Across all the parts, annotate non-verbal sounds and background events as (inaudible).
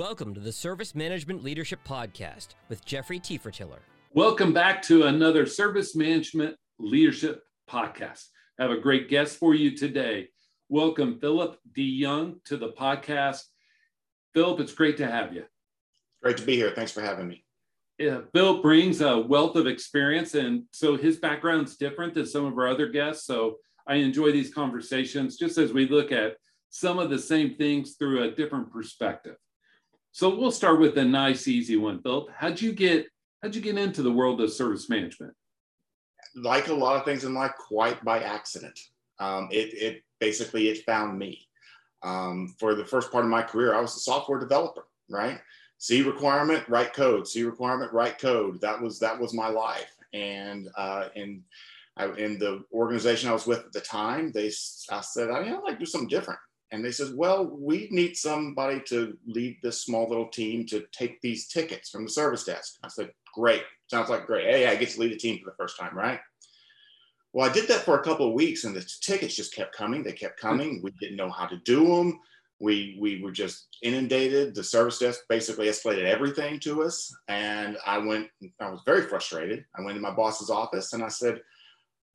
Welcome to the Service Management Leadership Podcast with Jeffrey Tefertiller. Welcome back to another Service Management Leadership Podcast. I have a great guest for you today. Welcome, Philip D. Young, to the podcast. Philip, it's great to have you. Great to be here. Thanks for having me. Yeah, Phil brings a wealth of experience, and so his background's different than some of our other guests. So I enjoy these conversations just as we look at some of the same things through a different perspective. So we'll start with a nice, easy one, Philip. How'd you get how'd you get into the world of service management? Like a lot of things in life, quite by accident. Um, it, it basically it found me. Um, for the first part of my career, I was a software developer, right? See requirement, write code. See requirement, write code. That was that was my life. And uh, in I, in the organization I was with at the time, they I said I, know, I'd like to do something different. And they says, well, we need somebody to lead this small little team to take these tickets from the service desk. I said, great. Sounds like great. Hey, I get to lead a team for the first time, right? Well, I did that for a couple of weeks and the tickets just kept coming. They kept coming. We didn't know how to do them. We, we were just inundated. The service desk basically escalated everything to us. And I went, I was very frustrated. I went to my boss's office and I said,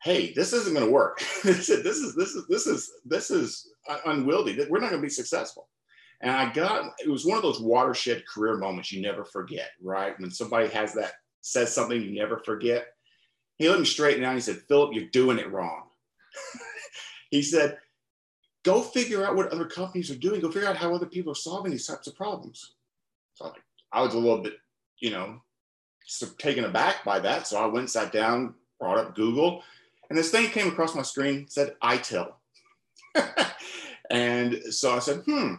hey, this isn't going to work. (laughs) this is this is this is this is unwieldy. We're not going to be successful. And I got it was one of those watershed career moments you never forget, right? When somebody has that says something you never forget. He looked me straighten out. And he said, Philip, you're doing it wrong. (laughs) he said, go figure out what other companies are doing. Go figure out how other people are solving these types of problems. So I was a little bit, you know, taken aback by that. So I went, and sat down, brought up Google, and this thing came across my screen, said ITIL. (laughs) and so I said, hmm,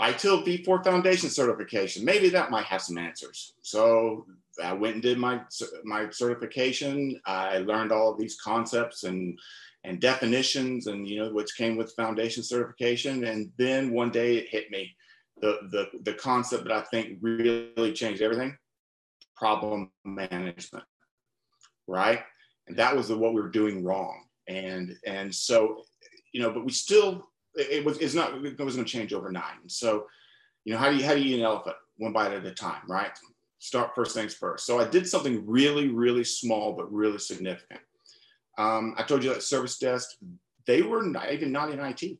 ITIL V4 Foundation certification. Maybe that might have some answers. So I went and did my, my certification. I learned all of these concepts and, and definitions and, you know, which came with foundation certification. And then one day it hit me, the, the, the concept that I think really changed everything, problem management, right? And that was the, what we were doing wrong. And and so you know but we still it was it's not it was going to change overnight. And so you know how do you how do you eat an elephant? One bite at a time right? Start first things first. So i did something really really small but really significant. Um, i told you that service desk they were not even not in it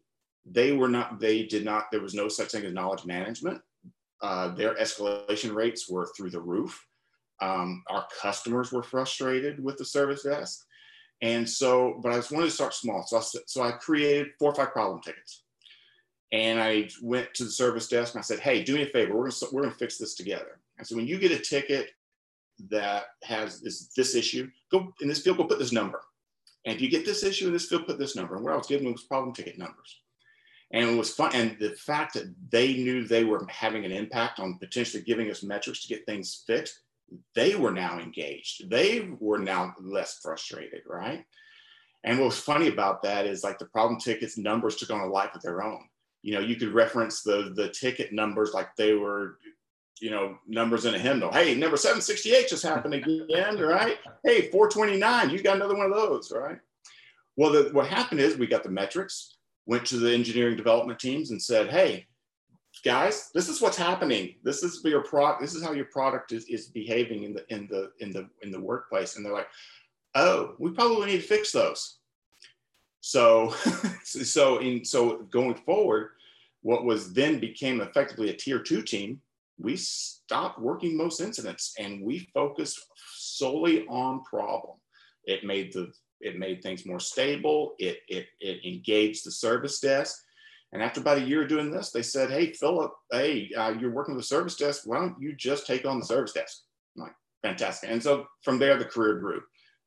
they were not they did not there was no such thing as knowledge management. Uh, their escalation rates were through the roof um, our customers were frustrated with the service desk. And so, but I just wanted to start small. So I, so I created four or five problem tickets. And I went to the service desk and I said, hey, do me a favor. We're going we're gonna fix this together. And so when you get a ticket that has this, this issue, go in this field, go put this number. And if you get this issue in this field, put this number. And what I was giving them was problem ticket numbers. And it was fun. And the fact that they knew they were having an impact on potentially giving us metrics to get things fixed they were now engaged. They were now less frustrated, right? And what was funny about that is like the problem tickets numbers took on a life of their own. You know, you could reference the the ticket numbers like they were, you know, numbers in a hymnal. Hey, number 768 just happened again, (laughs) right? Hey, 429, you got another one of those, right? Well, the, what happened is we got the metrics, went to the engineering development teams and said, hey, guys, this is what's happening. This is your product. This is how your product is, is behaving in the in the in the in the workplace. And they're like, oh, we probably need to fix those. So (laughs) so in so going forward, what was then became effectively a tier two team, we stopped working most incidents and we focused solely on problem. It made the it made things more stable. It it it engaged the service desk and after about a year of doing this, they said, Hey, Philip, hey, uh, you're working with the service desk. Why don't you just take on the service desk? I'm like, fantastic. And so from there, the career grew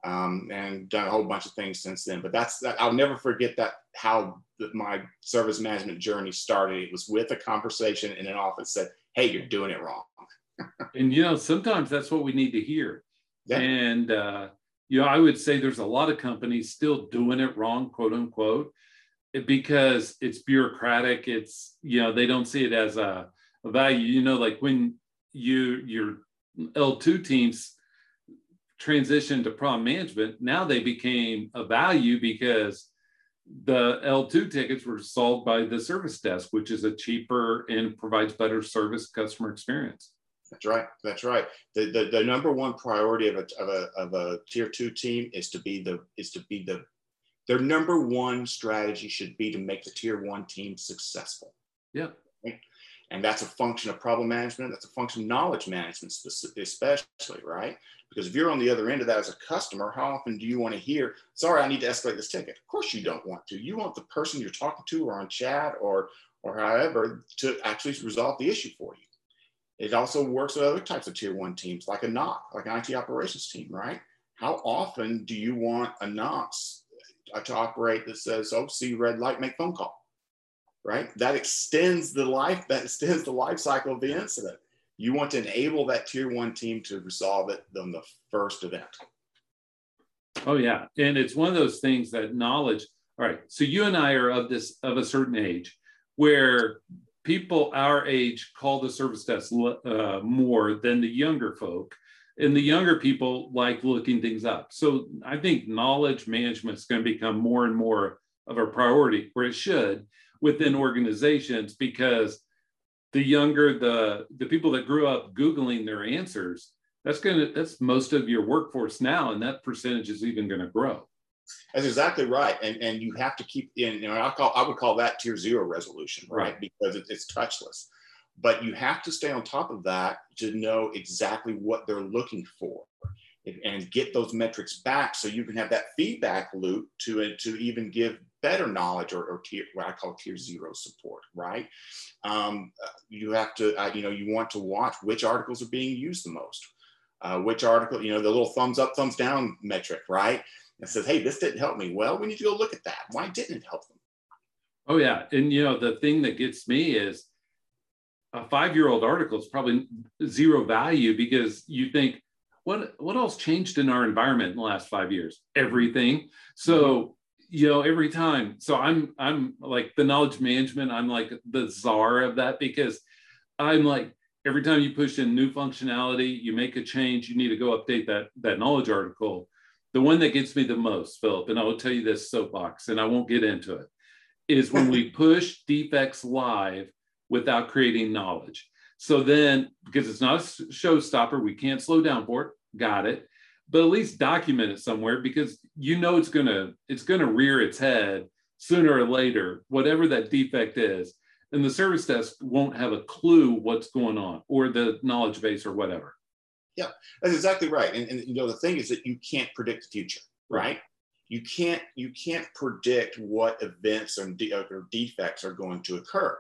um, and done a whole bunch of things since then. But that's that. I'll never forget that how the, my service management journey started. It was with a conversation in an office said, Hey, you're doing it wrong. (laughs) and, you know, sometimes that's what we need to hear. Yeah. And, uh, you know, I would say there's a lot of companies still doing it wrong, quote unquote because it's bureaucratic it's you know they don't see it as a, a value you know like when you your l2 teams transitioned to problem management now they became a value because the L2 tickets were solved by the service desk, which is a cheaper and provides better service customer experience. That's right. That's right. The, the, the number one priority of a, of a, of a tier two team is to be the, is to be the, their number one strategy should be to make the tier one team successful. Yeah. Right? And that's a function of problem management. That's a function of knowledge management, especially, right? Because if you're on the other end of that as a customer, how often do you want to hear, sorry, I need to escalate this ticket? Of course you don't want to. You want the person you're talking to or on chat or, or however to actually resolve the issue for you. It also works with other types of tier one teams like a NOC, like an IT operations team, right? How often do you want a NOC to operate that says, oh, see red light, make phone call, right? That extends the life, that extends the life cycle of the incident. You want to enable that tier one team to resolve it on the first event. Oh yeah, and it's one of those things that knowledge. All right, so you and I are of this of a certain age where people our age call the service desk uh, more than the younger folk, and the younger people like looking things up. So I think knowledge management is going to become more and more of a priority, where it should within organizations because the younger the the people that grew up googling their answers that's going to that's most of your workforce now and that percentage is even going to grow that's exactly right and and you have to keep in you know i call i would call that tier zero resolution right, right. because it, it's touchless but you have to stay on top of that to know exactly what they're looking for and get those metrics back so you can have that feedback loop to, to even give better knowledge or, or tier, what I call tier zero support, right? Um, you have to, uh, you know, you want to watch which articles are being used the most. Uh, which article, you know, the little thumbs up, thumbs down metric, right? It says, hey, this didn't help me. Well, we need to go look at that. Why didn't it help them? Oh, yeah. And, you know, the thing that gets me is a five year old article is probably zero value because you think, what what else changed in our environment in the last five years? Everything. So you know, every time. So I'm I'm like the knowledge management. I'm like the czar of that because I'm like every time you push in new functionality, you make a change, you need to go update that that knowledge article. The one that gets me the most, Philip, and I will tell you this soapbox, and I won't get into it, is when we (laughs) push defects live without creating knowledge. So then, because it's not a showstopper, we can't slow down for it. Got it. But at least document it somewhere because you know it's gonna it's gonna rear its head sooner or later, whatever that defect is. And the service desk won't have a clue what's going on or the knowledge base or whatever. Yeah, that's exactly right. And, and you know the thing is that you can't predict the future, right? You can't you can't predict what events or, de- or defects are going to occur.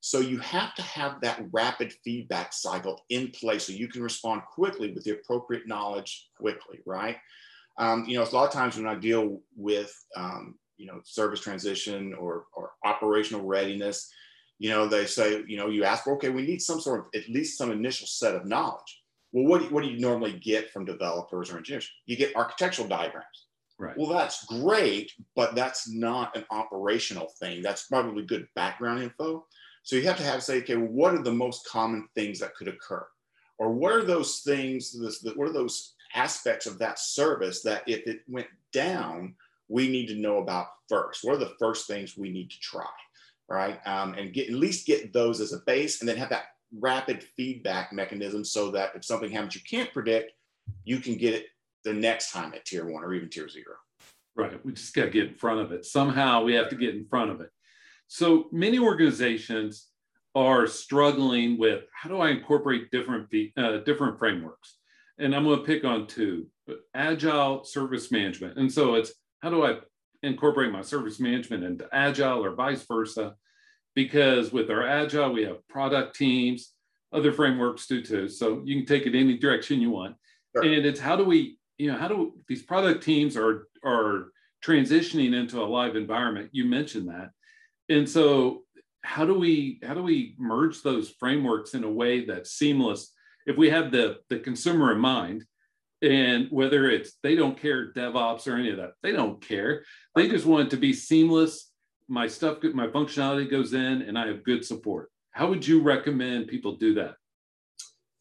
So you have to have that rapid feedback cycle in place so you can respond quickly with the appropriate knowledge quickly, right? Um, you know, a lot of times when I deal with, um, you know, service transition or, or operational readiness, you know, they say, you know, you ask, okay, we need some sort of, at least some initial set of knowledge. Well, what do you, what do you normally get from developers or engineers? You get architectural diagrams. Right. Well, that's great, but that's not an operational thing. That's probably good background info. So you have to have say, okay, what are the most common things that could occur? Or what are those things, what are those aspects of that service that if it went down, we need to know about first? What are the first things we need to try, right? Um, and get at least get those as a base and then have that rapid feedback mechanism so that if something happens you can't predict, you can get it the next time at tier one or even tier zero. Right. We just got to get in front of it. Somehow we have to get in front of it. So many organizations are struggling with how do I incorporate different uh, different frameworks, and I'm going to pick on two: agile service management. And so it's how do I incorporate my service management into agile or vice versa? Because with our agile, we have product teams, other frameworks do too. So you can take it any direction you want. Sure. And it's how do we, you know, how do these product teams are are transitioning into a live environment? You mentioned that and so how do we how do we merge those frameworks in a way that's seamless? If we have the the consumer in mind and whether it's they don't care devops or any of that they don't care. They just want it to be seamless. My stuff my functionality goes in and i have good support. How would you recommend people do that?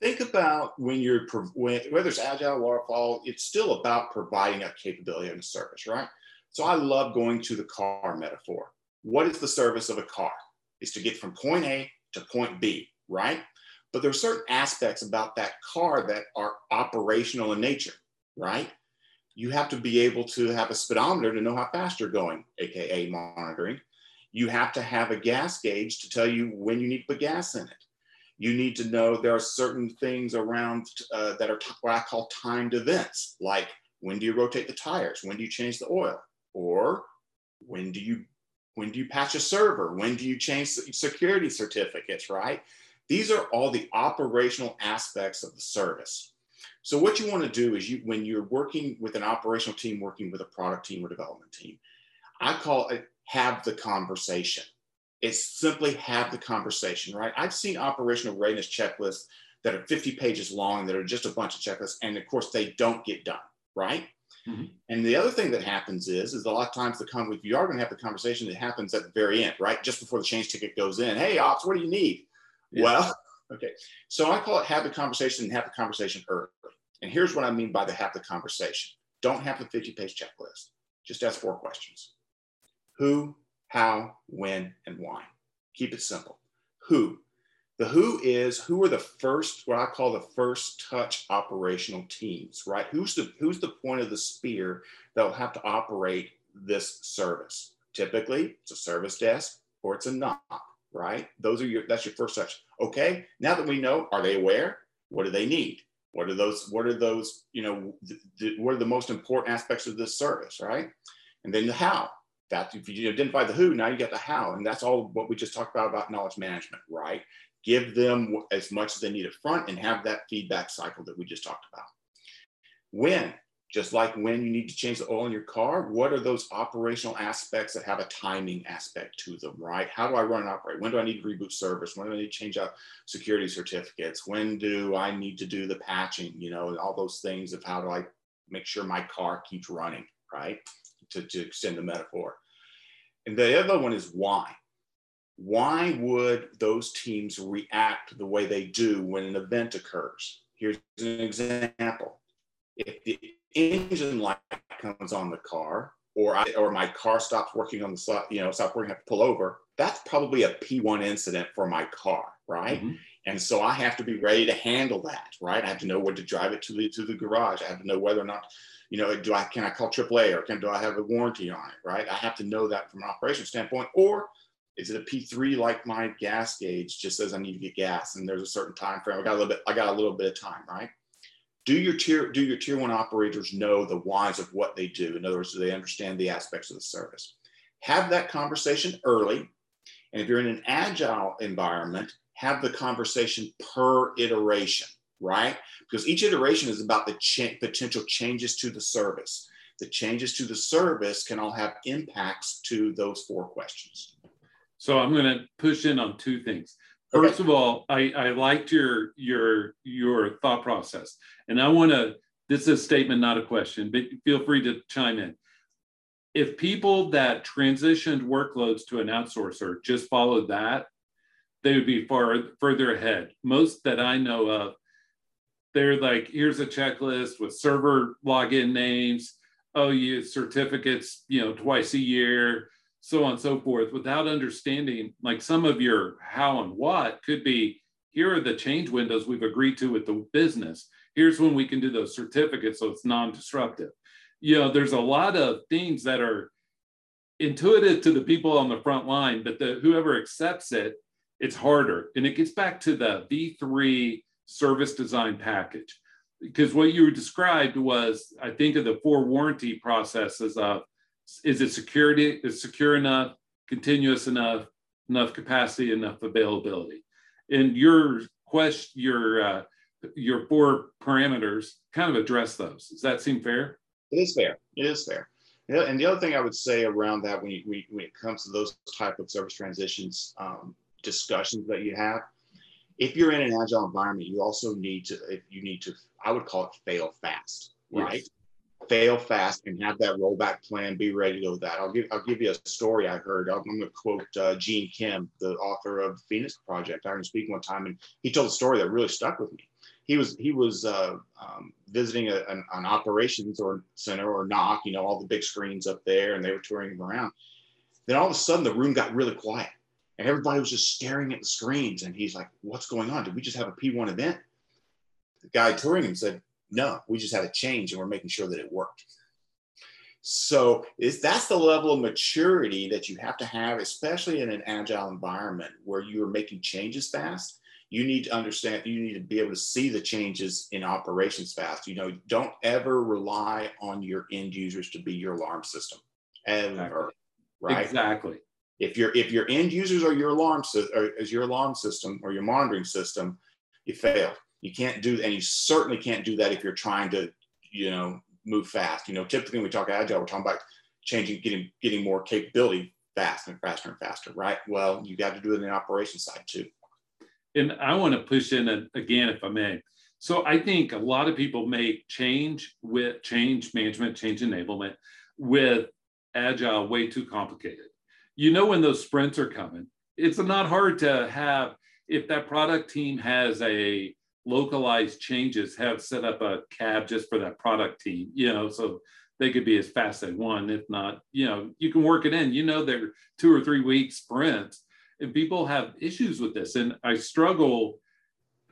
Think about when you're when, whether it's agile waterfall it's still about providing a capability and a service right? So I love going to the car metaphor. What is the service of a car? Is to get from point A to point B, right? But there are certain aspects about that car that are operational in nature, right? You have to be able to have a speedometer to know how fast you're going, AKA monitoring. You have to have a gas gauge to tell you when you need to put gas in it. You need to know there are certain things around uh, that are what I call timed events, like when do you rotate the tires? When do you change the oil? Or when do you when do you patch a server? When do you change security certificates, right? These are all the operational aspects of the service. So what you want to do is you when you're working with an operational team, working with a product team or development team, I call it have the conversation. It's simply have the conversation, right? I've seen operational readiness checklists that are 50 pages long that are just a bunch of checklists. And of course, they don't get done, right? Mm-hmm. And the other thing that happens is, is a lot of times the con- if you are going to have the conversation, it happens at the very end, right? Just before the change ticket goes in. Hey, ops, what do you need? Yeah. Well, (laughs) okay. So I call it have the conversation and have the conversation early. And here's what I mean by the have the conversation. Don't have the 50 page checklist. Just ask four questions. Who, how, when, and why. Keep it simple. Who? The who is who are the first, what I call the first touch operational teams, right? Who's the who's the point of the spear that will have to operate this service? Typically, it's a service desk or it's a NOC, right? Those are your that's your first touch. Okay, now that we know, are they aware? What do they need? What are those? What are those? You know, th- th- what are the most important aspects of this service, right? And then the how that if you identify the who, now you get the how. And that's all what we just talked about about knowledge management, right? Give them as much as they need up front and have that feedback cycle that we just talked about. When, just like when you need to change the oil in your car, what are those operational aspects that have a timing aspect to them, right? How do I run and operate? When do I need to reboot service? When do I need to change out security certificates? When do I need to do the patching? You know, all those things of how do I make sure my car keeps running, right? to, to extend the metaphor. And the other one is why. Why would those teams react the way they do when an event occurs? Here's an example. If the engine light comes on the car, or I, or my car stops working on the slot, you know, stop working, I have to pull over. That's probably a P1 incident for my car, right? Mm-hmm. And so I have to be ready to handle that, right? I have to know where to drive it to the to the garage. I have to know whether or not you know, do I can I call AAA or can do I have a warranty on it, right? I have to know that from an operation standpoint, or is it a P3 like my gas gauge just says I need to get gas and there's a certain time frame. I got a little bit, I got a little bit of time, right? Do your tier, do your tier one operators know the whys of what they do? In other words, do they understand the aspects of the service? Have that conversation early. And if you're in an agile environment, have the conversation per iteration right? Because each iteration is about the cha- potential changes to the service. The changes to the service can all have impacts to those four questions. So I'm going to push in on two things. First okay. of all, I, I liked your your your thought process, and I want to. This is a statement, not a question, but feel free to chime in. If people that transitioned workloads to an outsourcer just followed that, they would be far further ahead. Most that I know of they're like, here's a checklist with server login names. Oh, you certificates, you know, twice a year, so on and so forth, without understanding like some of your how and what could be here are the change windows we've agreed to with the business. Here's when we can do those certificates so it's non-disruptive. You know, there's a lot of things that are intuitive to the people on the front line, but the whoever accepts it, it's harder. And it gets back to the V3 service design package. Because what you described was, I think of the four warranty processes of is it security, is secure enough, continuous enough, enough capacity, enough availability. And your question, your uh, your four parameters kind of address those. Does that seem fair? It is fair. It is fair. And the other thing I would say around that when, you, when it comes to those type of service transitions um, discussions that you have, if you're in an agile environment, you also need to, if you need to, I would call it fail fast, right? Yes. Fail fast and have that rollback plan. Be ready to go with that. I'll give I'll give you a story I heard. I'm, going to quote uh, Gene Kim, the author of Phoenix Project. I heard him speak one time, and he told a story that really stuck with me. he was he was uh, um, visiting a, an, an, operations or center or NOC, you know, all the big screens up there, and they were touring him around. Then all of a sudden, the room got really quiet, and everybody was just staring at the screens. And he's like, "What's going on? Did we just have a P1 event?" The guy touring him said, "No, we just had a change, and we're making sure that it worked." So is that's the level of maturity that you have to have, especially in an agile environment where you are making changes fast. You need to understand, you need to be able to see the changes in operations fast. You know, don't ever rely on your end users to be your alarm system. Ever. Exactly. Right. Exactly. If your if your end users are your alarm or as your alarm system or your monitoring system, you fail. You can't do, and you certainly can't do that if you're trying to, you know, move fast. You know, typically when we talk agile, we're talking about changing, getting getting more capability fast and faster and faster, right? Well, you got to do it in the operation side too. And I want to push in again, if I may. So I think a lot of people make change with change management, change enablement with agile way too complicated. You know when those sprints are coming. It's not hard to have if that product team has a localized changes have set up a cab just for that product team, you know, so they could be as fast as one, if not, you know, you can work it in. You know, they're two or three week sprints, and people have issues with this. And I struggle,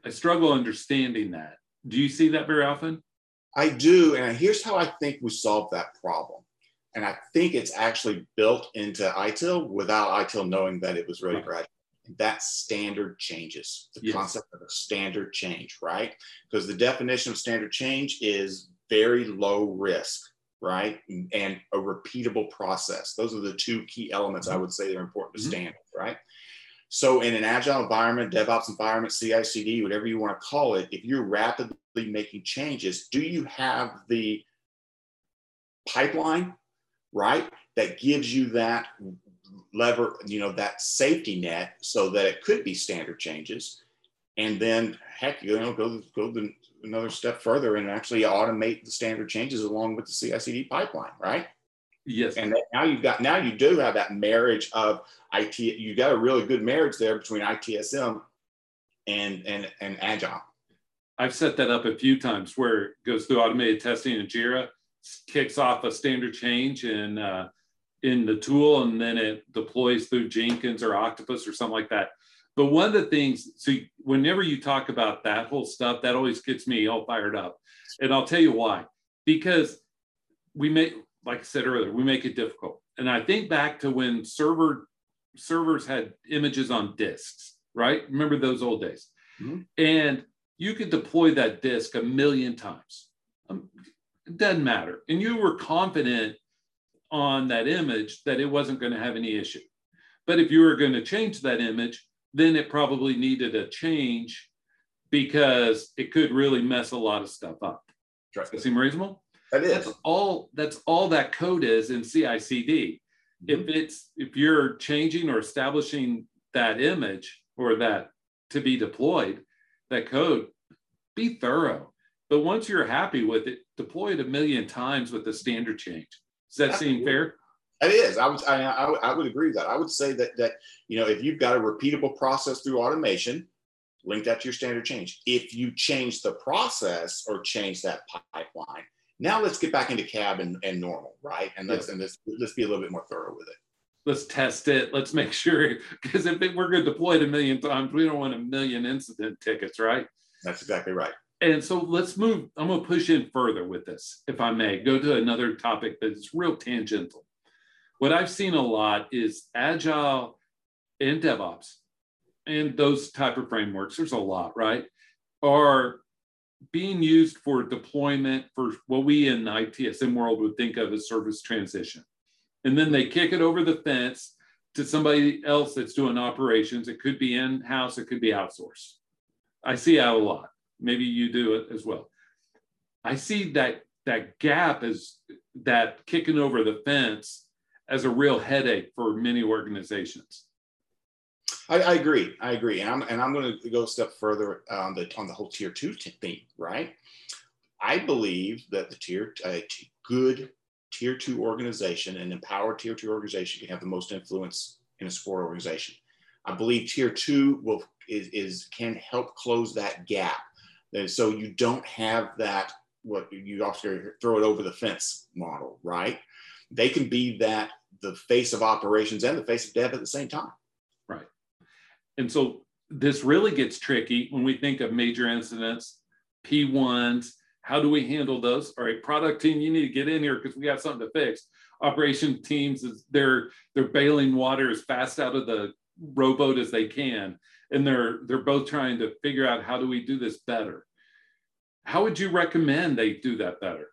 I struggle understanding that. Do you see that very often? I do. And here's how I think we solve that problem. And I think it's actually built into ITIL without ITIL knowing that it was really right that standard changes. The yes. concept of a standard change right? Because the definition of standard change is very low risk right? And a repeatable process. Those are the two key elements i would say they're important to mm-hmm. standard right? So in an agile environment devops environment cicd whatever you want to call it if you're rapidly making changes do you have the pipeline right that gives you that lever, you know, that safety net so that it could be standard changes. And then heck, you know, go, go the, another step further and actually automate the standard changes along with the CICD pipeline, right? Yes. And now you've got, now you do have that marriage of IT, you got a really good marriage there between ITSM and, and, and Agile. I've set that up a few times where it goes through automated testing in Jira, kicks off a standard change and uh, in the tool and then it deploys through Jenkins or Octopus or something like that. But one of the things, so whenever you talk about that whole stuff, that always gets me all fired up. And I'll tell you why. Because we make, like I said earlier, we make it difficult. And I think back to when server servers had images on disks, right? Remember those old days? Mm-hmm. And you could deploy that disk a million times. Um, it doesn't matter. And you were confident on that image that it wasn't going to have any issue. But if you were going to change that image, then it probably needed a change because it could really mess a lot of stuff up. Right. Does that seem reasonable? That is. That's all that's all that code is in CICD. Mm-hmm. If it's if you're changing or establishing that image or that to be deployed, that code, be thorough. But once you're happy with it, deploy it a million times with the standard change. Does that seem fair? It is. I would, I, I, I would agree with that. I would say that that you know if you've got a repeatable process through automation, link that to your standard change. If you change the process or change that pipeline, now let's get back into cab and, and normal, right? And let's and let's let's be a little bit more thorough with it. Let's test it. Let's make (laughs) sure because if it, we're going to deploy it a million times, we don't want a million incident tickets, right? That's exactly right and so let's move. I'm going to push in further with this, if I may, go to another topic that's real tangential. What I've seen a lot is agile and DevOps and those type of frameworks. There's a lot, right? Are being used for deployment for what we in the ITSM world would think of as service transition. And then they kick it over the fence to somebody else that's doing operations. It could be in house, it could be outsourced. I see that a lot maybe you do it as well. I see that that gap is that kicking over the fence as a real headache for many organizations. I, I agree. I agree, and I'm and I'm going to go a step further on the on the whole tier two theme. Right, I believe that the tier a good tier two organization and empowered tier two organization can have the most influence in a sport organization. I believe tier two will is, is can help close that gap And so you don't have that what you also throw it over the fence model, right? They can be that the face of operations and the face of dev at the same time. Right. And so this really gets tricky when we think of major incidents, P1s. How do we handle those? All right, product team, you need to get in here because we got something to fix. Operation teams they're they're bailing water as fast out of the rowboat as they can, and they're they're both trying to figure out how do we do this better. How would you recommend they do that better?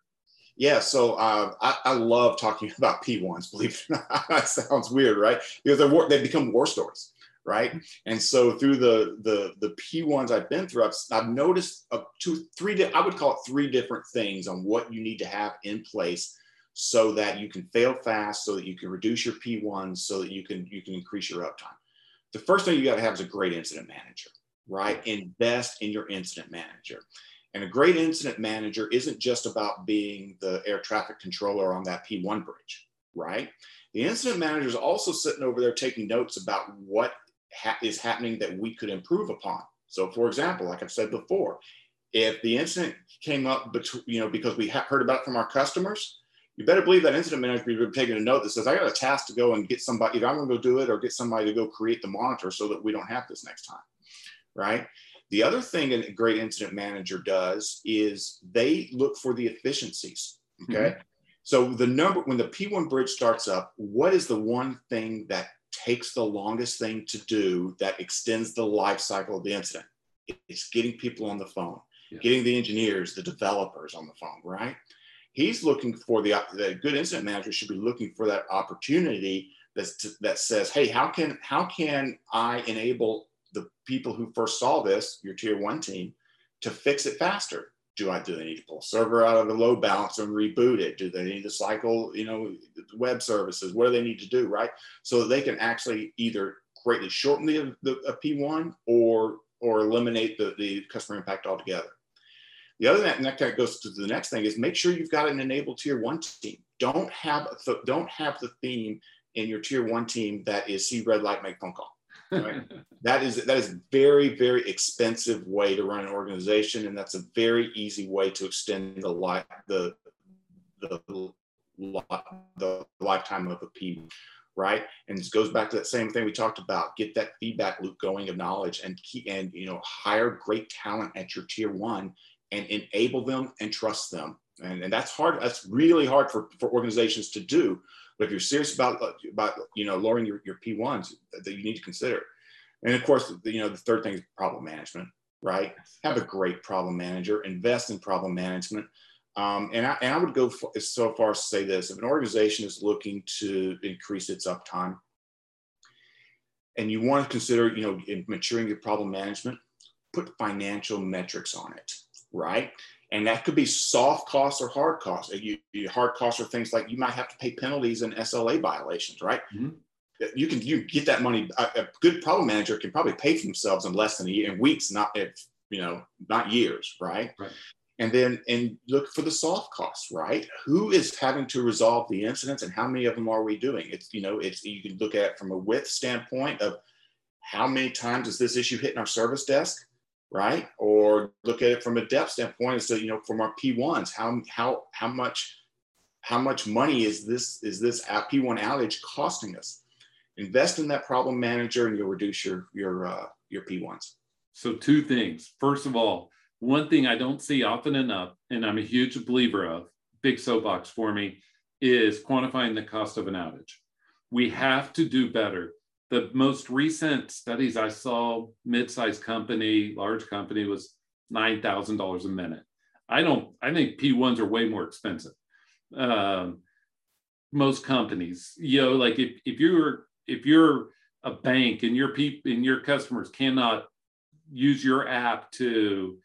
Yeah, so uh, I, I, love talking (laughs) about P1s. Believe it or not, (laughs) that sounds weird, right? Because they're war, they become war stories, right? And so through the the the P1s I've been through, I've, I've noticed a two, three. I would call it three different things on what you need to have in place so that you can fail fast, so that you can reduce your P1s, so that you can you can increase your uptime. The first thing you got to have is a great incident manager, right? Invest in your incident manager. And a great incident manager isn't just about being the air traffic controller on that P1 bridge, right? The incident manager is also sitting over there taking notes about what ha- is happening that we could improve upon. So, for example, like I've said before, if the incident came up, between, you know, because we ha- heard about it from our customers, you better believe that incident manager is taking a note that says, I got a task to go and get somebody, either I'm going to go do it or get somebody to go create the monitor so that we don't have this next time, right? The other thing a great incident manager does is they look for the efficiencies. Okay. Mm-hmm. So the number when the P1 bridge starts up, what is the one thing that takes the longest thing to do that extends the life cycle of the incident? It's getting people on the phone, yeah. getting the engineers, the developers on the phone, right? He's looking for the, the good incident manager should be looking for that opportunity that's, that says, hey, how can how can I enable the people who first saw this, your tier one team, to fix it faster. Do I do they need to pull server out of the load balancer and reboot it? Do they need to cycle, you know, web services? What do they need to do, right? So that they can actually either greatly shorten the, the a P1 or or eliminate the, the customer impact altogether. The other thing, that kind of goes to the next thing is make sure you've got an enabled tier one team. Don't have don't have the theme in your tier one team that is see red light, make phone call. Right? (laughs) that is that is very very expensive way to run an organization, and that's a very easy way to extend the life the the the lifetime of a a P, right? And this goes back to that same thing we talked about. Get that feedback loop going of knowledge, and keep and you know hire great talent at your tier one, and enable them and trust them. And, and that's hard. That's really hard for, for organizations to do but if you're serious about about you know lowering your, your P1s, that you need to consider. And of course, you know the third thing is problem management, right? Have a great problem manager. Invest in problem management. Um, and, I, and I would go so far as to say this: if an organization is looking to increase its uptime, and you want to consider, you know, maturing your problem management, put financial metrics on it, right? And that could be soft costs or hard costs. You, you, hard costs are things like you might have to pay penalties and SLA violations, right? Mm-hmm. You can you get that money. A, a, good problem manager can probably pay for themselves in less than a year, in weeks, not if you know, not years, right? right? And then and look for the soft costs, right? Who is having to resolve the incidents, and how many of them are we doing? It's you know, it's you can look at it from a width standpoint of how many times is this issue hitting our service desk right? Or look at it from a depth standpoint as to, you know, from our P1s, how, how, how much, how much money is this, is this P1 outage costing us? Invest in that problem manager and you'll reduce your, your, uh, your P1s. So two things. First of all, one thing I don't see often enough, and I'm a huge believer of, big soapbox for me, is quantifying the cost of an outage. We have to do better the most recent studies I saw, mid-sized company, large company, was nine thousand dollars a minute. I don't. I think P1s are way more expensive. Um, most companies, you know, like if if you're if you're a bank and your people and your customers cannot use your app to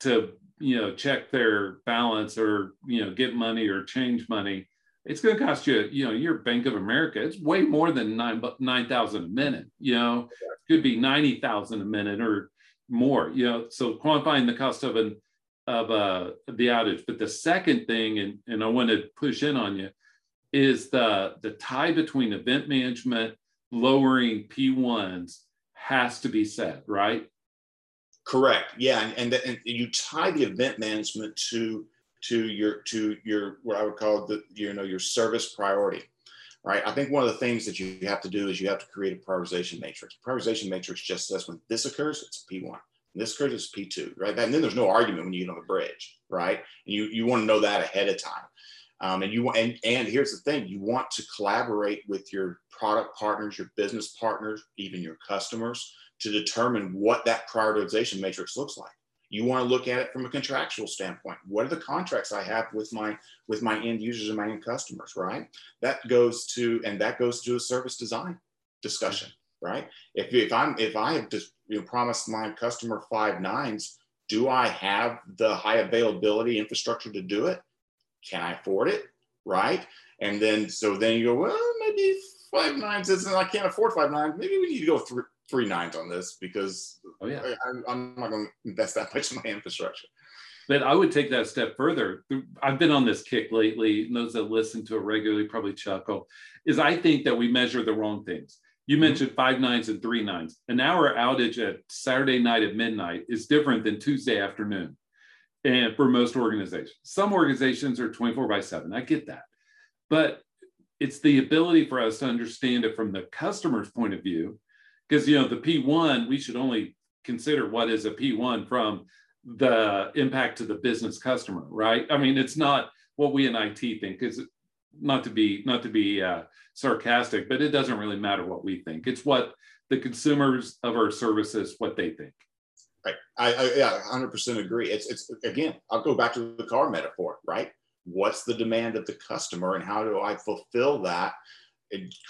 to you know check their balance or you know get money or change money it's going to cost you, you know, your Bank of America, it's way more than nine, 9,000 a minute, you know, it could be 90,000 a minute or more, you know, so quantifying the cost of an, of uh, the outage. But the second thing, and, and I want to push in on you, is the, the tie between event management, lowering P1s has to be set, right? Correct. Yeah, and, and, and you tie the event management to to your to your what I would call the you know your service priority, right? I think one of the things that you have to do is you have to create a prioritization matrix. Prioritization matrix just says when this occurs, it's P one. This occurs, it's P two, right? And then there's no argument when you get on the bridge, right? And you you want to know that ahead of time. Um, and you and and here's the thing: you want to collaborate with your product partners, your business partners, even your customers, to determine what that prioritization matrix looks like. You want to look at it from a contractual standpoint. What are the contracts I have with my with my end users and my end customers, right? That goes to and that goes to a service design discussion, right? If, if I'm if I have just you know, promised my customer five nines, do I have the high availability infrastructure to do it? Can I afford it? Right? And then so then you go, well, maybe five nines isn't I can't afford five nines. Maybe we need to go through three nines on this because oh, yeah. I, am not going to invest that (laughs) much in my infrastructure. But I would take that a step further. I've been on this kick lately. those that listen to it regularly probably chuckle. Is I think that we measure the wrong things. You mm-hmm. mentioned mm-hmm. five nines and three nines. An hour outage at Saturday night at midnight is different than Tuesday afternoon, and for most organizations, some organizations are 24 by 7. I get that, but it's the ability for us to understand it from the customer's point of view because you know the P1 we should only consider what is a P1 from the impact to the business customer, right? I mean, it's not what we in IT think. Is not to be not to be uh, sarcastic, but it doesn't really matter what we think. It's what the consumers of our services what they think. Right. I, I yeah, 100% agree. It's it's again, I'll go back to the car metaphor, right? What's the demand of the customer, and how do I fulfill that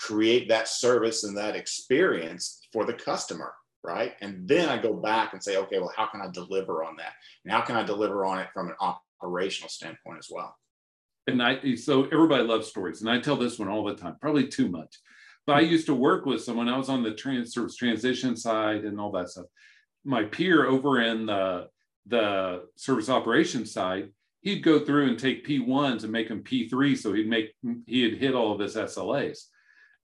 create that service and that experience for the customer right? And then i go back and say okay well how can i deliver on that? And how can i deliver on it from an operational standpoint as well? And i so everybody loves stories and i tell this one all the time probably too much but i used to work with someone i was on the trans, transition side and all that stuff. My peer over in the the service operations side he'd go through and take P1s and make them P3 so he'd make he had hit all of his SLAs.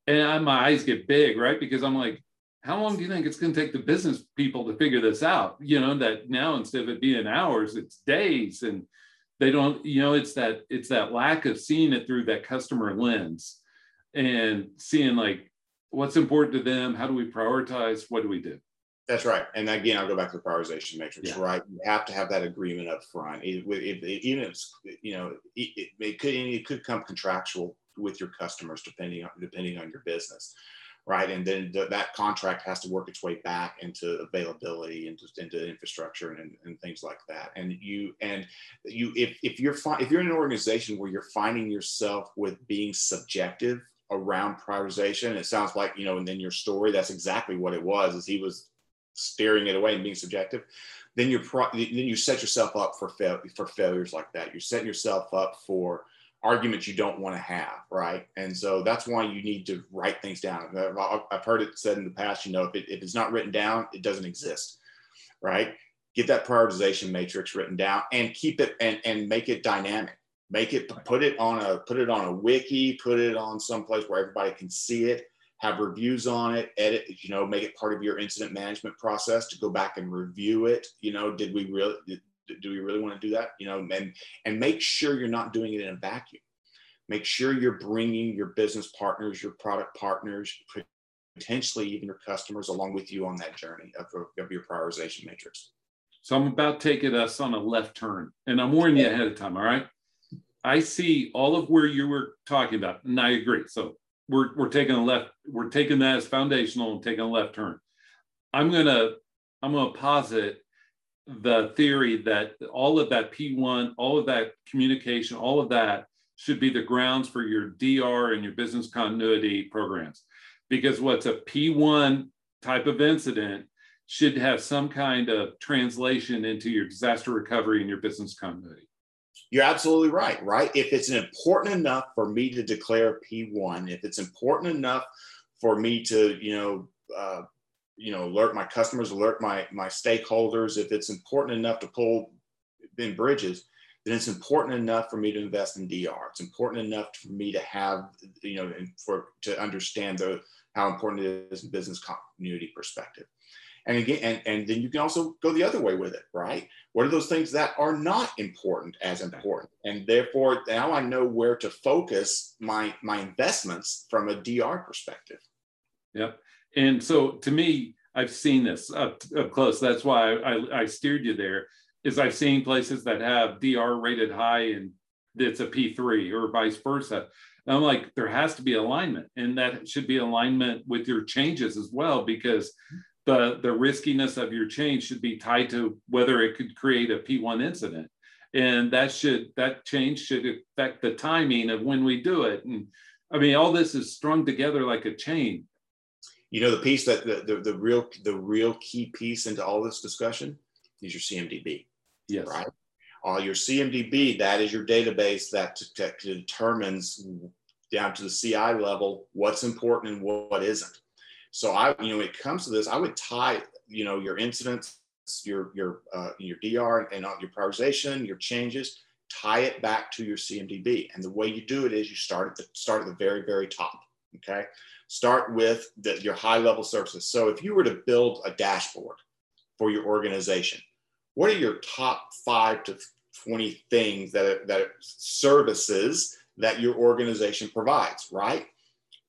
And my eyes get big, right? Because I'm like, how long do you think it's going to take the business people to figure this out? You know, that now instead of it being hours, it's days. And they don't, you know, it's that it's that lack of seeing it through that customer lens and seeing like what's important to them, how do we prioritize, what do we do? That's right. And again, I'll go back to the prioritization matrix, yeah. right? You have to have that agreement up front. It, it, it, even if you know, it, it, could, it could come contractual with your customers depending on, depending on your business. Right. And then th- that contract has to work its way back into availability, into, into infrastructure and, and things like that. And you, and you, if, if you're, fi- if you're in an organization where you're finding yourself with being subjective around prioritization, it sounds like, you know, and then your story, that's exactly what it was, is he was steering it away and being subjective, then you're pro- then you set yourself up for fail- for failures like that. You're setting yourself up for arguments you don't want to have, right? And so that's why you need to write things down. I've heard it said in the past, you know, if, it, if it's not written down, it doesn't exist, right? Get that prioritization matrix written down and keep it and, and make it dynamic. Make it put it on a put it on a wiki, put it on some place where everybody can see it have reviews on it, edit, you know, make it part of your incident management process to go back and review it. You know, did we really, do we really want to do that? You know, and, and make sure you're not doing it in a vacuum. Make sure you're bringing your business partners, your product partners, potentially even your customers along with you on that journey of, of your prioritization matrix. So I'm about taking us on a left turn and I'm warning you ahead of time. All right. I see all of where you were talking about, and I agree. So we're we're taking a left, we're taking that as foundational and taking a left turn. I'm gonna I'm gonna posit the theory that all of that P1, all of that communication, all of that should be the grounds for your DR and your business continuity programs. Because what's a P1 type of incident should have some kind of translation into your disaster recovery and your business continuity. You're absolutely right, right? If it's important enough for me to declare P1, if it's important enough for me to, you know, uh, you know, alert my customers, alert my my stakeholders, if it's important enough to pull in bridges, then it's important enough for me to invest in DR. It's important enough for me to have, you know, and for to understand the how important it is in business continuity perspective. And again, and, and then you can also go the other way with it, right? What are those things that are not important as important? And therefore, now I know where to focus my my investments from a DR perspective. Yep. And so to me, I've seen this up, up close. That's why I, I, steered you there. Is I've seen places that have DR rated high and it's a P3 or vice versa. And I'm like, there has to be alignment, and that should be alignment with your changes as well, because the the riskiness of your change should be tied to whether it could create a P1 incident, and that should that change should affect the timing of when we do it. And I mean, all this is strung together like a chain. You know, the piece that the, the, the real the real key piece into all this discussion is your CMDB. Yes. Right. Uh, your CMDB, that is your database that, that determines down to the CI level what's important and what isn't. So I, you know, when it comes to this, I would tie, you know, your incidents, your your uh, your DR and your prioritization, your changes, tie it back to your CMDB. And the way you do it is you start at the start at the very very top. Okay, start with the, your high level services. So if you were to build a dashboard for your organization, what are your top five to 20 things that, that services that your organization provides, right?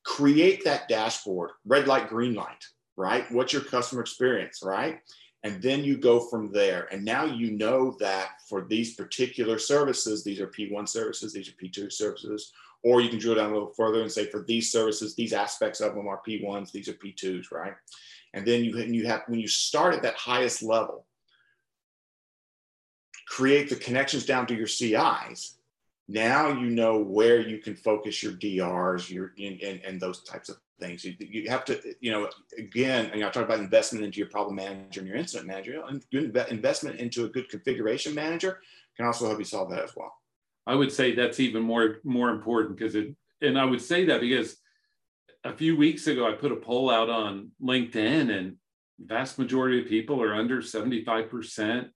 Create that dashboard, red light, green light, right? What's your customer experience, right? And then you go from there. And now you know that for these particular services, these are P1 services, these are P2 services, or you can drill down a little further and say for these services, these aspects of them are P1s, these are P2s, right? And then you, you have, when you start at that highest level, create the connections down to your CIs, now you know where you can focus your DRs, your and, and those types of things. You, you, have to, you know, again, you know, I talk about investment into your problem manager and your incident manager. And good investment into a good configuration manager can also help you solve that as well. I would say that's even more more important because it, and I would say that because a few weeks ago I put a poll out on LinkedIn, and vast majority of people are under seventy five percent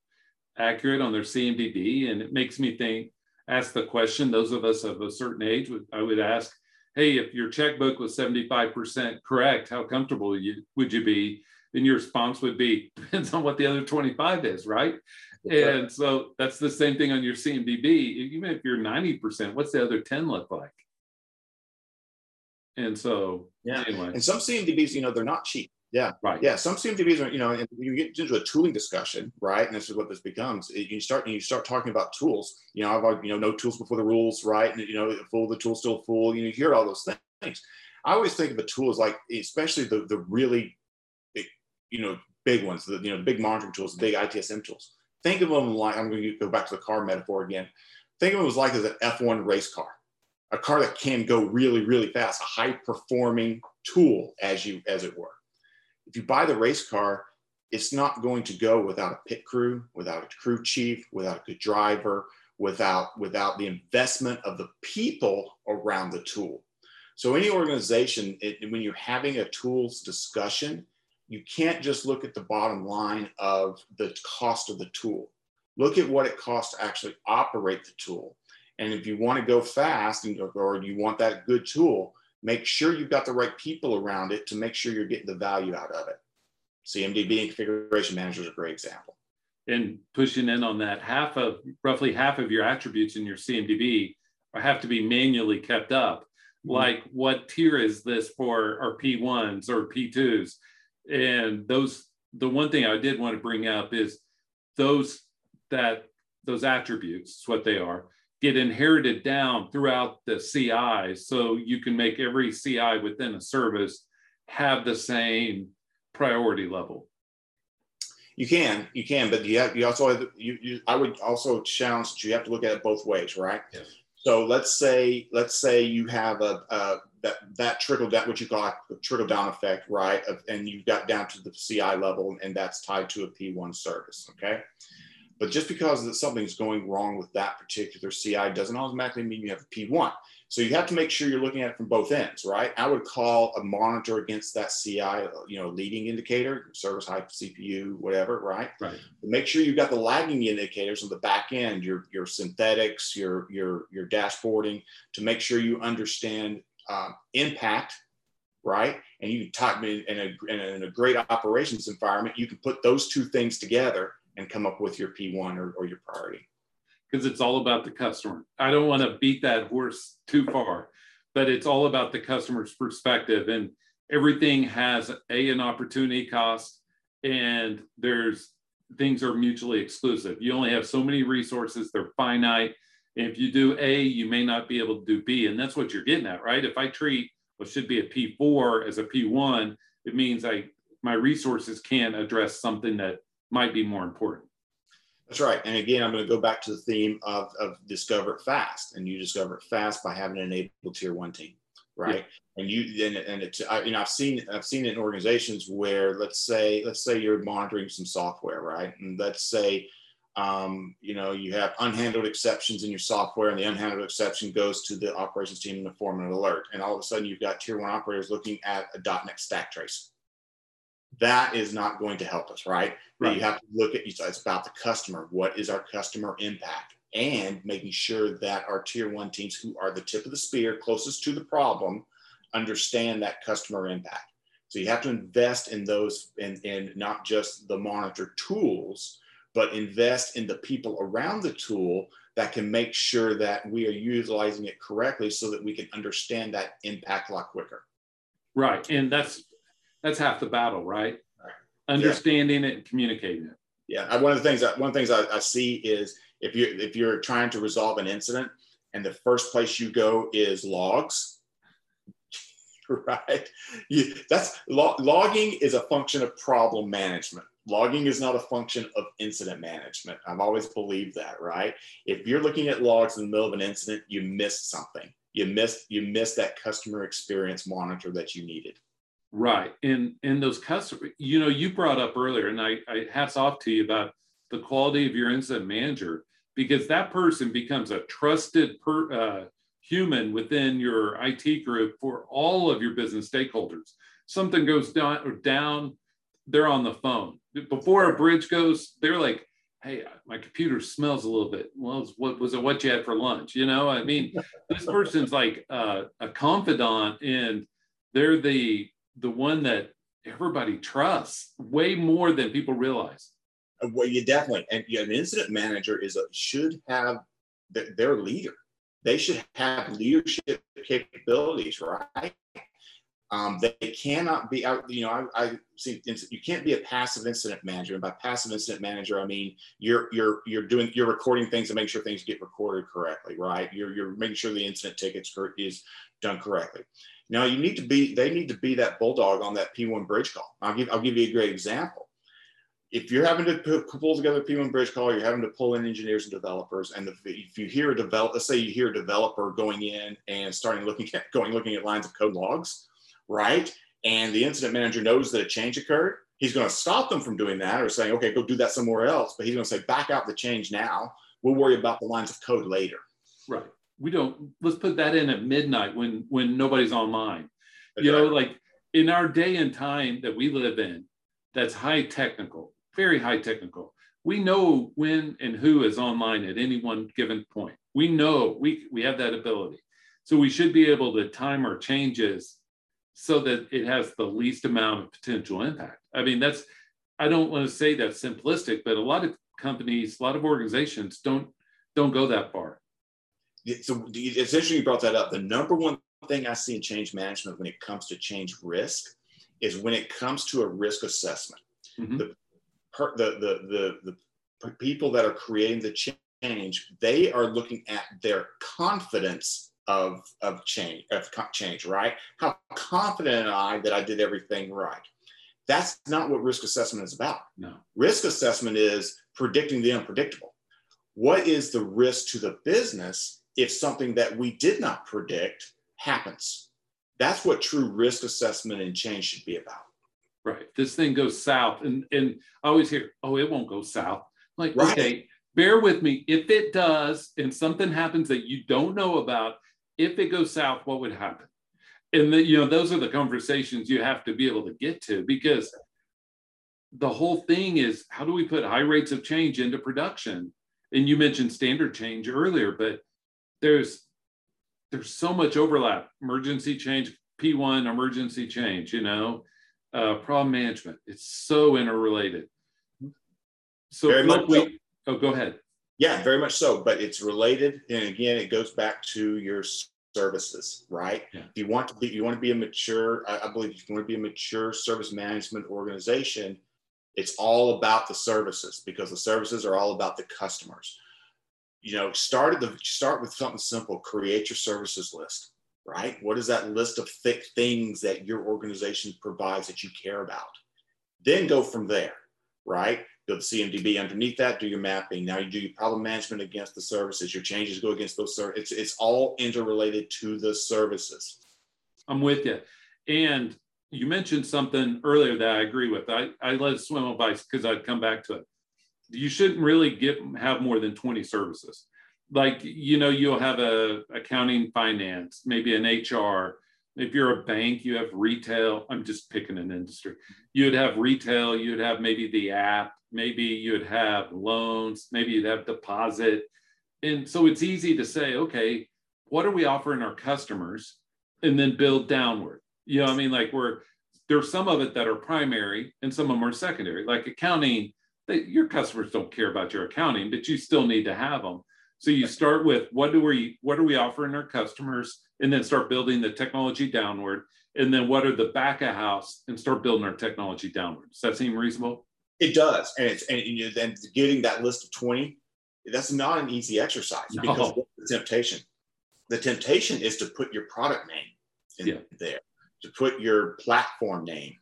accurate on their CMDB. And it makes me think, ask the question, those of us of a certain age, I would ask, hey, if your checkbook was 75% correct, how comfortable you, would you be? And your response would be, (laughs) depends on what the other 25 is, right? And so that's the same thing on your CMDB. Even if you're 90%, what's the other 10 look like? And so, yeah. Anyway. And some CMDBs, you know, they're not cheap. Yeah. Right. Yeah. Some CMDBs are, you know, and you get into a tooling discussion, right? And this is what this becomes. You start and you start talking about tools. You know, I've you know, no tools before the rules, right? And you know, full the tool still full. You know, you hear all those things. I always think of a tool as like, especially the the really big, you know, big ones, the you know, the big monitoring tools, the big ITSM tools. Think of them like I'm going to go back to the car metaphor again. Think of it as like as an F1 race car, a car that can go really, really fast, a high performing tool, as you as it were if you buy the race car, it's not going to go without a pit crew, without a crew chief, without a good driver, without without the investment of the people around the tool. So any organization, it, when you're having a tools discussion, you can't just look at the bottom line of the cost of the tool. Look at what it costs to actually operate the tool. And if you want to go fast and, or you want that good tool, make sure you've got the right people around it to make sure you're getting the value out of it. CMDB and configuration manager is a great example. And pushing in on that, half of roughly half of your attributes in your CMDB have to be manually kept up. Mm-hmm. Like what tier is this for our P1s or P2s? And those, the one thing I did want to bring up is those that those attributes, what they are, get inherited down throughout the CI. So you can make every CI within a service have the same priority level. You can, you can, but you have, you also have, you, you, I would also challenge that you have to look at it both ways, right? Yes. So let's say, let's say you have a, a that that trickle down, what you call a trickle down effect, right? Of, and you've got down to the CI level, and that's tied to a P1 service. Okay. But just because that something's going wrong with that particular CI doesn't automatically mean you have a P1. So you have to make sure you're looking at it from both ends, right? I would call a monitor against that CI, you know, leading indicator, service hype, CPU, whatever, right? Right. But make sure you've got the lagging indicators on the back end, your your synthetics, your your your dashboarding, to make sure you understand um, impact right? And you talk in a, in a great operations environment, you can put those two things together and come up with your P1 or, or your priority. Because it's all about the customer. I don't want to beat that horse too far, but it's all about the customer's perspective. And everything has a an opportunity cost, and there's things are mutually exclusive. You only have so many resources, they're finite. If you do A, you may not be able to do B. And that's what you're getting at, right? If I treat what should be a P4 as a P1, it means I my resources can't address something that might be more important. That's right. And again, I'm going to go back to the theme of, of discover it fast. And you discover it fast by having an enabled tier one team, right? Yeah. And you and, and it's I, you know I've seen I've seen it in organizations where let's say let's say you're monitoring some software, right? And let's say um, you know, you have unhandled exceptions in your software, and the unhandled exception goes to the operations team in the form of an alert. And all of a sudden, you've got tier one operators looking at a .NET stack trace. That is not going to help us, right? right. You have to look at it's about the customer. What is our customer impact? And making sure that our tier one teams, who are the tip of the spear, closest to the problem, understand that customer impact. So you have to invest in those, in, in not just the monitor tools, but invest in the people around the tool that can make sure that we are utilizing it correctly so that we can understand that impact a lot quicker. Right. And that's that's half the battle, right? Understanding yeah. it and communicating it. Yeah. One of the things that one of the things I, I see is if you if you're trying to resolve an incident and the first place you go is logs, (laughs) right? You, that's log, logging is a function of problem management logging is not a function of incident management. I've always believed that, right? If you're looking at logs in the middle of an incident, you missed something. You missed you missed that customer experience monitor that you needed. Right. And and those customer, you know, you brought up earlier, and I, I hats off to you about the quality of your incident manager because that person becomes a trusted per, uh, human within your IT group for all of your business stakeholders. Something goes down, or down they're on the phone. Before a bridge goes, they're like, hey, my computer smells a little bit. Well, what was it? What you had for lunch? You know, I mean, this person's like uh, a confidant, and they're the the one that everybody trusts way more than people realize. Uh, well, you definitely, and an incident manager is a should have their leader. They should have leadership capabilities, right? Um, they cannot be out. You know, I, I, see. You can't be a passive incident manager. And by passive incident manager, I mean you're you're you're doing you're recording things to make sure things get recorded correctly, right? You're you're making sure the incident tickets is done correctly. Now you need to be. They need to be that bulldog on that P1 bridge call. I'll give I'll give you a great example. If you're having to put, pull together a P1 bridge call, you're having to pull in engineers and developers. And if you hear a develop, let's say you hear a developer going in and starting looking at going looking at lines of code logs right? And the incident manager knows that a change occurred. He's going to stop them from doing that or saying, okay, go do that somewhere else. But he's going to say, back out the change now. We'll worry about the lines of code later. Right. We don't, let's put that in at midnight when, when nobody's online. That's you know, like in our day and time that we live in, that's high technical, very high technical. We know when and who is online at any one given point. We know we, we have that ability. So we should be able to time our changes so that it has the least amount of potential impact. I mean, that's, I don't want to say that's simplistic, but a lot of companies, a lot of organizations don't don't go that far. So it's interesting you brought that up. The number one thing I see in change management when it comes to change risk is when it comes to a risk assessment. Mm-hmm. The, the, the, the, the people that are creating the change, they are looking at their confidence of, of change, of change, right? How confident am I that I did everything right? That's not what risk assessment is about. No. Risk assessment is predicting the unpredictable. What is the risk to the business if something that we did not predict happens? That's what true risk assessment and change should be about. Right. This thing goes south. And, and I always hear, oh, it won't go south. I'm like, right. okay, bear with me. If it does and something happens that you don't know about, if it goes south, what would happen? And the, you know, those are the conversations you have to be able to get to because the whole thing is how do we put high rates of change into production? And you mentioned standard change earlier, but there's there's so much overlap. Emergency change, P1 emergency change, you know, uh, problem management. It's so interrelated. So, Very much we, so. oh, go ahead. Yeah, very much so. But it's related, and again, it goes back to your services, right? Yeah. If you want to be, you want to be a mature. I, believe if you want to be a mature service management organization, it's all about the services because the services are all about the customers. You know, start the start with something simple. Create your services list, right? What is that list of thick things that your organization provides that you care about? Then go from there, right? build CMDB underneath that, do your mapping. Now you do your problem management against the services. Your changes go against those services. It's, it's all interrelated to the services. I'm with you. And you mentioned something earlier that I agree with. I, I let it swim by because I'd come back to it. You shouldn't really get have more than 20 services. Like, you know, you'll have a accounting, finance, maybe an HR. If you're a bank, you have retail. I'm just picking an industry. You'd have retail, you'd have maybe the app, maybe you'd have loans, maybe you'd have deposit. And so it's easy to say, okay, what are we offering our customers? And then build downward. You know, I mean, like we're there's some of it that are primary and some of them are secondary. Like accounting, they, your customers don't care about your accounting, but you still need to have them. So you start with what do we what are we offering our customers, and then start building the technology downward, and then what are the back of house, and start building our technology downward. Does that seem reasonable? It does, and it's and you then getting that list of twenty, that's not an easy exercise No. because the temptation, the temptation is to put your product name in Yeah. there, to put your platform name.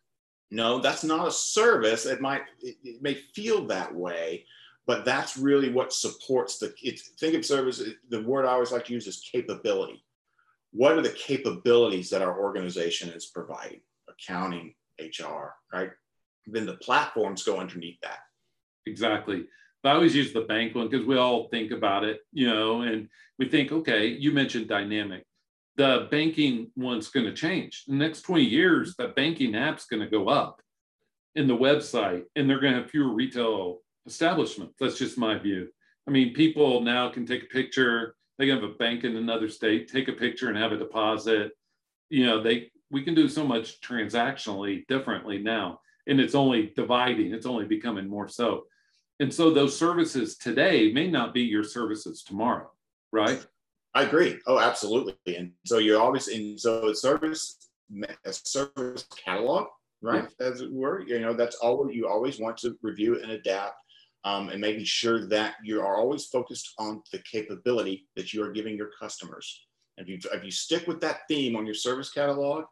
No, that's not a service. It might it, it may feel that way, but that's really what supports the. Think of service. The word I always like to use is capability. What are the capabilities that our organization is providing? Accounting, HR, right? Then the platforms go underneath that. Exactly. I always use the bank one because we all think about it, you know, and we think, okay, you mentioned dynamic. The banking one's going to change. The next 20 years, the banking app's going to go up in the website and they're going to have fewer retail establishments. That's just my view. I mean, people now can take a picture, they can have a bank in another state, take a picture and have a deposit. You know, they we can do so much transactionally differently now. And it's only dividing, it's only becoming more so. And so those services today may not be your services tomorrow, right? I agree. Oh, absolutely. And so you're always in so a service a service catalog, right? As it were, you know, that's all you always want to review and adapt. Um, and making sure that you are always focused on the capability that you are giving your customers. If you if you stick with that theme on your service catalog,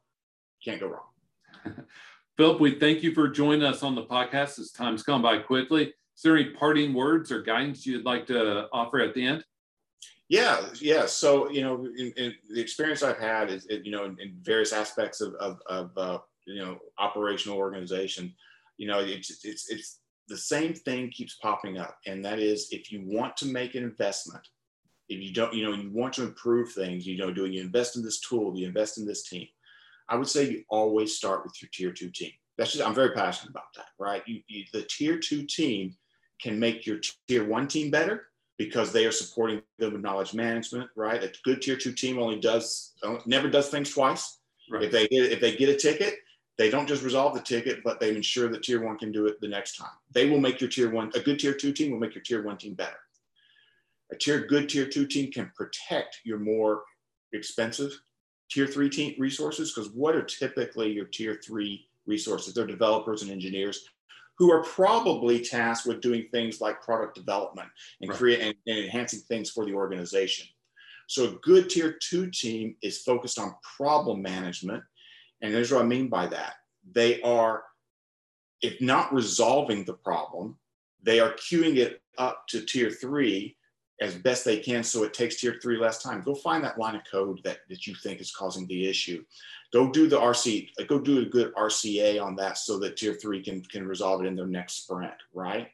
can't go wrong. (laughs) Philip, we thank you for joining us on the podcast. As time's gone by quickly. Is there any parting words or guidance you'd like to offer at the end? Yeah, yeah. So you know, in, in the experience I've had is, you know, in, in various aspects of of, of uh, you know operational organization, you know, it's it's it's the same thing keeps popping up, and that is if you want to make an investment, if you don't, you know, you want to improve things, you know, do you invest in this tool, you invest in this team? I would say you always start with your tier two team. That's just I'm very passionate about that, right? You, you the tier two team can make your tier one team better because they are supporting them with knowledge management, right? A good tier two team only does uh, never does things twice. Right. If they get if they get a ticket, they don't just resolve the ticket, but they ensure that tier one can do it the next time. They will make your tier one a good tier two team will make your tier one team better. A tier good tier two team can protect your more expensive tier three team resources because what are typically your tier three resources? They're developers and engineers who are probably tasked with doing things like product development and Right. create and, and enhancing things for the organization. So a good tier two team is focused on problem management. And here's what I mean by that. They are, if not resolving the problem, they are queuing it up to tier three as best they can so it takes tier three less time. Go find that line of code that, that you think is causing the issue. Go do the RC, go do a good RCA on that so that tier three can, can resolve it in their next sprint, right?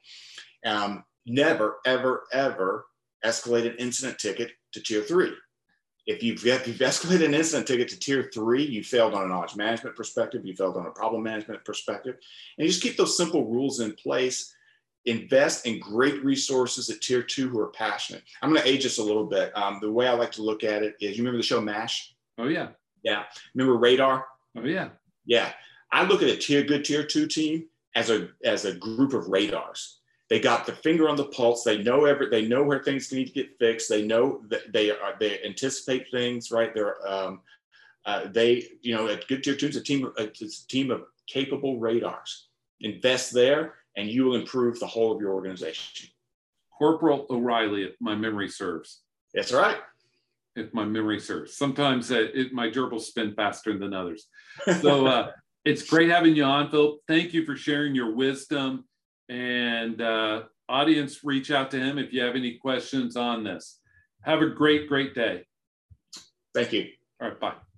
Um, never, ever, ever escalate an incident ticket to tier three. If you've, if you've escalated an incident ticket to tier three, you failed on a knowledge management perspective, you failed on a problem management perspective, and you just keep those simple rules in place invest in great resources at tier two who are passionate. I'm going to age this a little bit. Um, the way I like to look at it is you remember the show MASH? Oh yeah. Yeah. Remember radar? Oh yeah. Yeah. I look at a tier good tier two team as a as a group of radars. They got the finger on the pulse. They know every. They know where things need to get fixed. They know that they are. They anticipate things. Right. They're. Um, uh, they. You know, a good tier two is a team. It's a team of capable radars. Invest there, and you will improve the whole of your organization. Corporal O'Reilly, if my memory serves. That's right. If my memory serves. Sometimes uh, it, my gerbils spin faster than others. (laughs) So uh, it's great having you on, Phil. Thank you for sharing your wisdom. And uh, audience, reach out to him if you have any questions on this. Have a great, great day. Thank you. All right, bye.